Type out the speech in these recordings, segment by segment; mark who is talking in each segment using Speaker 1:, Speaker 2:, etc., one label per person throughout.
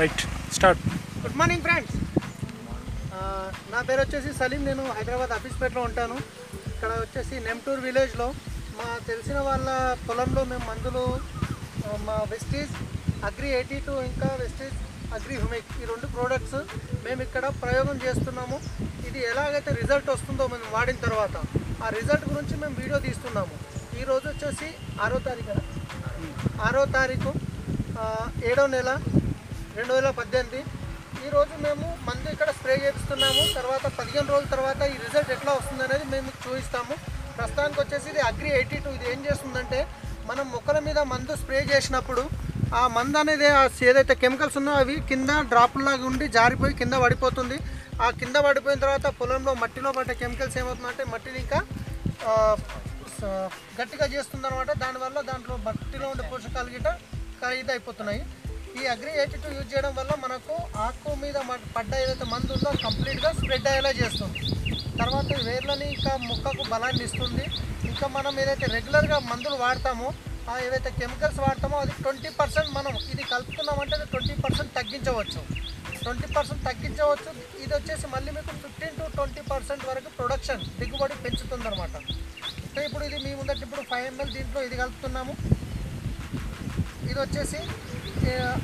Speaker 1: Right start.
Speaker 2: Good morning friends నా పేరు వచ్చేసి సలీం. నేను హైదరాబాద్ ఆఫీస్పేటలో ఉంటాను. ఇక్కడ వచ్చేసి నెమ్టూర్ విలేజ్లో మా తెలిసిన వాళ్ళ పొలంలో మేము మందులు మా వెస్టీజ్ అగ్రి ఎయిటీ టూ ఇంకా వెస్టీజ్ అగ్రి హుమిక్ ఈ రెండు ప్రోడక్ట్స్ మేము ఇక్కడ ప్రయోగం చేస్తున్నాము. ఇది ఎలాగైతే రిజల్ట్ వస్తుందో మేము వాడిన తర్వాత ఆ రిజల్ట్ గురించి మేము వీడియో తీస్తున్నాము. ఈరోజు వచ్చేసి ఆరో తారీఖు. ఆరో తారీఖు ఏడో నెల రెండు వేల పద్దెనిమిది. ఈరోజు మేము మందు ఇక్కడ స్ప్రే చేపిస్తున్నాము. తర్వాత పదిహేను రోజుల తర్వాత ఈ రిజల్ట్ ఎట్లా వస్తుంది అనేది మేము చూపిస్తాము. ప్రస్తుతానికి వచ్చేసి ఇది అగ్రి ఎయిటీ టూ. ఇది ఏం చేస్తుందంటే మనం మొక్కల మీద మందు స్ప్రే చేసినప్పుడు ఆ మందు అనేది ఏదైతే కెమికల్స్ ఉన్నాయో అవి కింద డ్రాపుల్లాగా ఉండి జారిపోయి కింద పడిపోతుంది. ఆ కింద పడిపోయిన తర్వాత పొలంలో మట్టిలో పడ్డ కెమికల్స్ ఏమవుతుందంటే మట్టిని ఇంకా గట్టిగా చేస్తుంది అనమాట దానివల్ల దాంట్లో మట్టిలో ఉండే పోషకాలు గిట్ట ఖరీదు అయిపోతున్నాయి ఈ అగ్రి ఎయిటీ టూ యూజ్ చేయడం వల్ల మనకు ఆకు మీద మ- పడ్డ ఏదైతే మందు ఉందో కంప్లీట్గా స్ప్రెడ్ అయ్యేలా చేస్తుంది. తర్వాత వేర్లని ఇంకా మొక్కకు బలాన్ని ఇస్తుంది. ఇంకా మనం ఏదైతే రెగ్యులర్గా మందులు వాడతామో ఆ ఏదైతే కెమికల్స్ వాడతామో అది ట్వంటీ పర్సెంట్ మనం ఇది కలుపుతున్నామంటే అది ట్వంటీ పర్సెంట్ తగ్గించవచ్చు. ట్వంటీ పర్సెంట్ తగ్గించవచ్చు. ఇది వచ్చేసి మళ్ళీ మీకు ఫిఫ్టీన్ టు ట్వంటీ పర్సెంట్ వరకు ప్రొడక్షన్ దిగుబడి పెంచుతుంది అనమాట సో ఇప్పుడు ఇది మీ ముందట ఇప్పుడు ఫైవ్ ఎంఎల్ దీంట్లో ఇది కలుపుతున్నాము. ఇది వచ్చేసి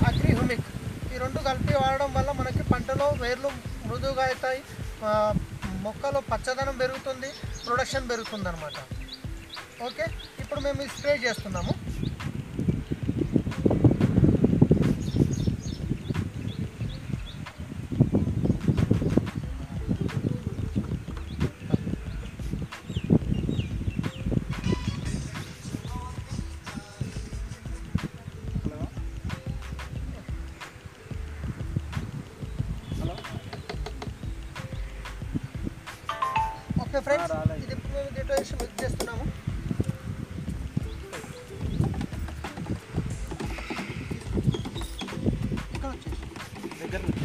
Speaker 2: అగ్రిహుమిక్ ఈ రెండు కలిపి వాడడం వల్ల మనకి పంటలో వేర్లు మృదువుగా అవుతాయి మొక్కలో పచ్చదనం పెరుగుతుంది ప్రొడక్షన్ పెరుగుతుంది అనమాట ఓకే? ఇప్పుడు మేము స్ప్రే చేస్తున్నాము. ఓకే ఫ్రెండ్స్ ఇది ఇప్పుడు మేము దీంట్లో వేసి మిక్స్ చేస్తున్నాము. ఇక్కడ వచ్చేసి.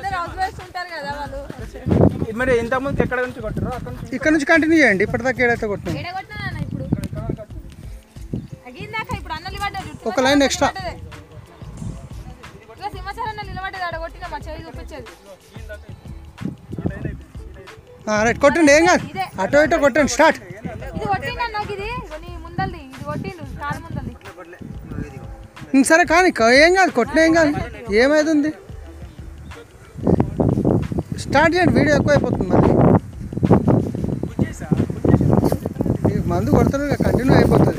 Speaker 3: మరి ఇంతకుముందు ఎక్కడ నుంచి కొట్టారు?
Speaker 2: ఇక్కడ నుంచి కంటిన్యూ చేయండి. ఇప్పటిదాకా ఏడైతే కొట్టినాం
Speaker 4: ఎడగొట్టినా ఇప్పుడు? అగిందాక ఇప్పుడు అన్నలు పడ్డాడు జుట్టు
Speaker 2: ఒక లైన్
Speaker 4: చూపించేది.
Speaker 2: రైట్ కొట్టండి ఏం కాదు. అటో ఇటో కొట్టండి స్టార్ట్. సరే కానీ క- ఏం కాదు కొట్టిన ఏం కాదు. ఏమైతుంది? స్టార్ట్ చేయండి వీడియో ఎక్కువ అయిపోతుంది మళ్ళీ ఈ మందు కొడుతున్నారు కంటిన్యూ అయిపోతుంది.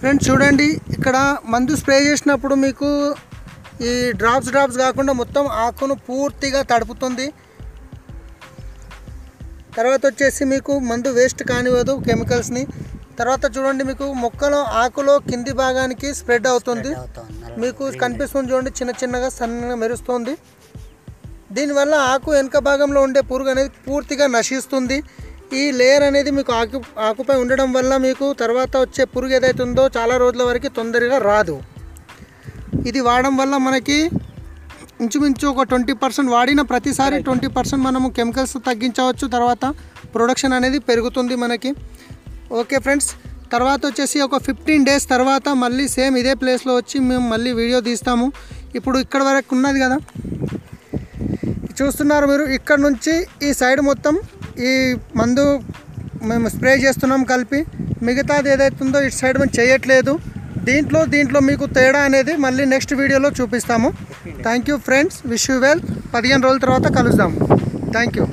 Speaker 2: ఫ్రెండ్స్ చూడండి ఇక్కడ మందు స్ప్రే చేసినప్పుడు మీకు ఈ డ్రాప్స్ డ్రాప్స్ కాకుండా మొత్తం ఆకును పూర్తిగా తడుపుతుంది. తర్వాత వచ్చేసి మీకు మందు వేస్ట్ కానివ్వదు కెమికల్స్ని తర్వాత చూడండి మీకు మొక్కలో ఆకులో కింది భాగానికి స్ప్రెడ్ అవుతుంది. మీకు కనిపిస్తుంది చూడండి చిన్న చిన్నగా సన్నగా మెరుస్తుంది. దీనివల్ల ఆకు వెనుక భాగంలో ఉండే పురుగు అనేది పూర్తిగా నశిస్తుంది. ఈ లేయర్ అనేది మీకు ఆకు ఆకుపై ఉండడం వల్ల మీకు తర్వాత వచ్చే పురుగు ఏదైతే ఉందో చాలా రోజుల వరకు తొందరగా రాదు. ఇది వాడడం వల్ల మనకి ఇంచుమించు ఒక ట్వంటీ పర్సెంట్ వాడిన ప్రతిసారి ట్వంటీ పర్సెంట్ మనము కెమికల్స్ తగ్గించవచ్చు. తర్వాత ప్రొడక్షన్ అనేది పెరుగుతుంది మనకి. ఓకే ఫ్రెండ్స్ తర్వాత వచ్చేసి ఒక ఫిఫ్టీన్ డేస్ తర్వాత మళ్ళీ సేమ్ ఇదే ప్లేస్లో వచ్చి మేము మళ్ళీ వీడియో తీస్తాము. ఇప్పుడు ఇక్కడ వరకు ఉన్నది కదా. చూస్తున్నారు మీరు ఇక్కడ నుంచి ఈ సైడ్ మొత్తం ఈ మందు మేము స్ప్రే చేస్తున్నాం కలిపి. మిగతాది ఏదైతుందో ఇటు సైడ్ మేము చేయట్లేదు. దీంట్లో దీంట్లో మీకు తేడా అనేది మళ్ళీ నెక్స్ట్ వీడియోలో చూపిస్తాము. Thank you friends wish you well పదిహేను రోజుల తర్వాత కలుద్దాం. Thank you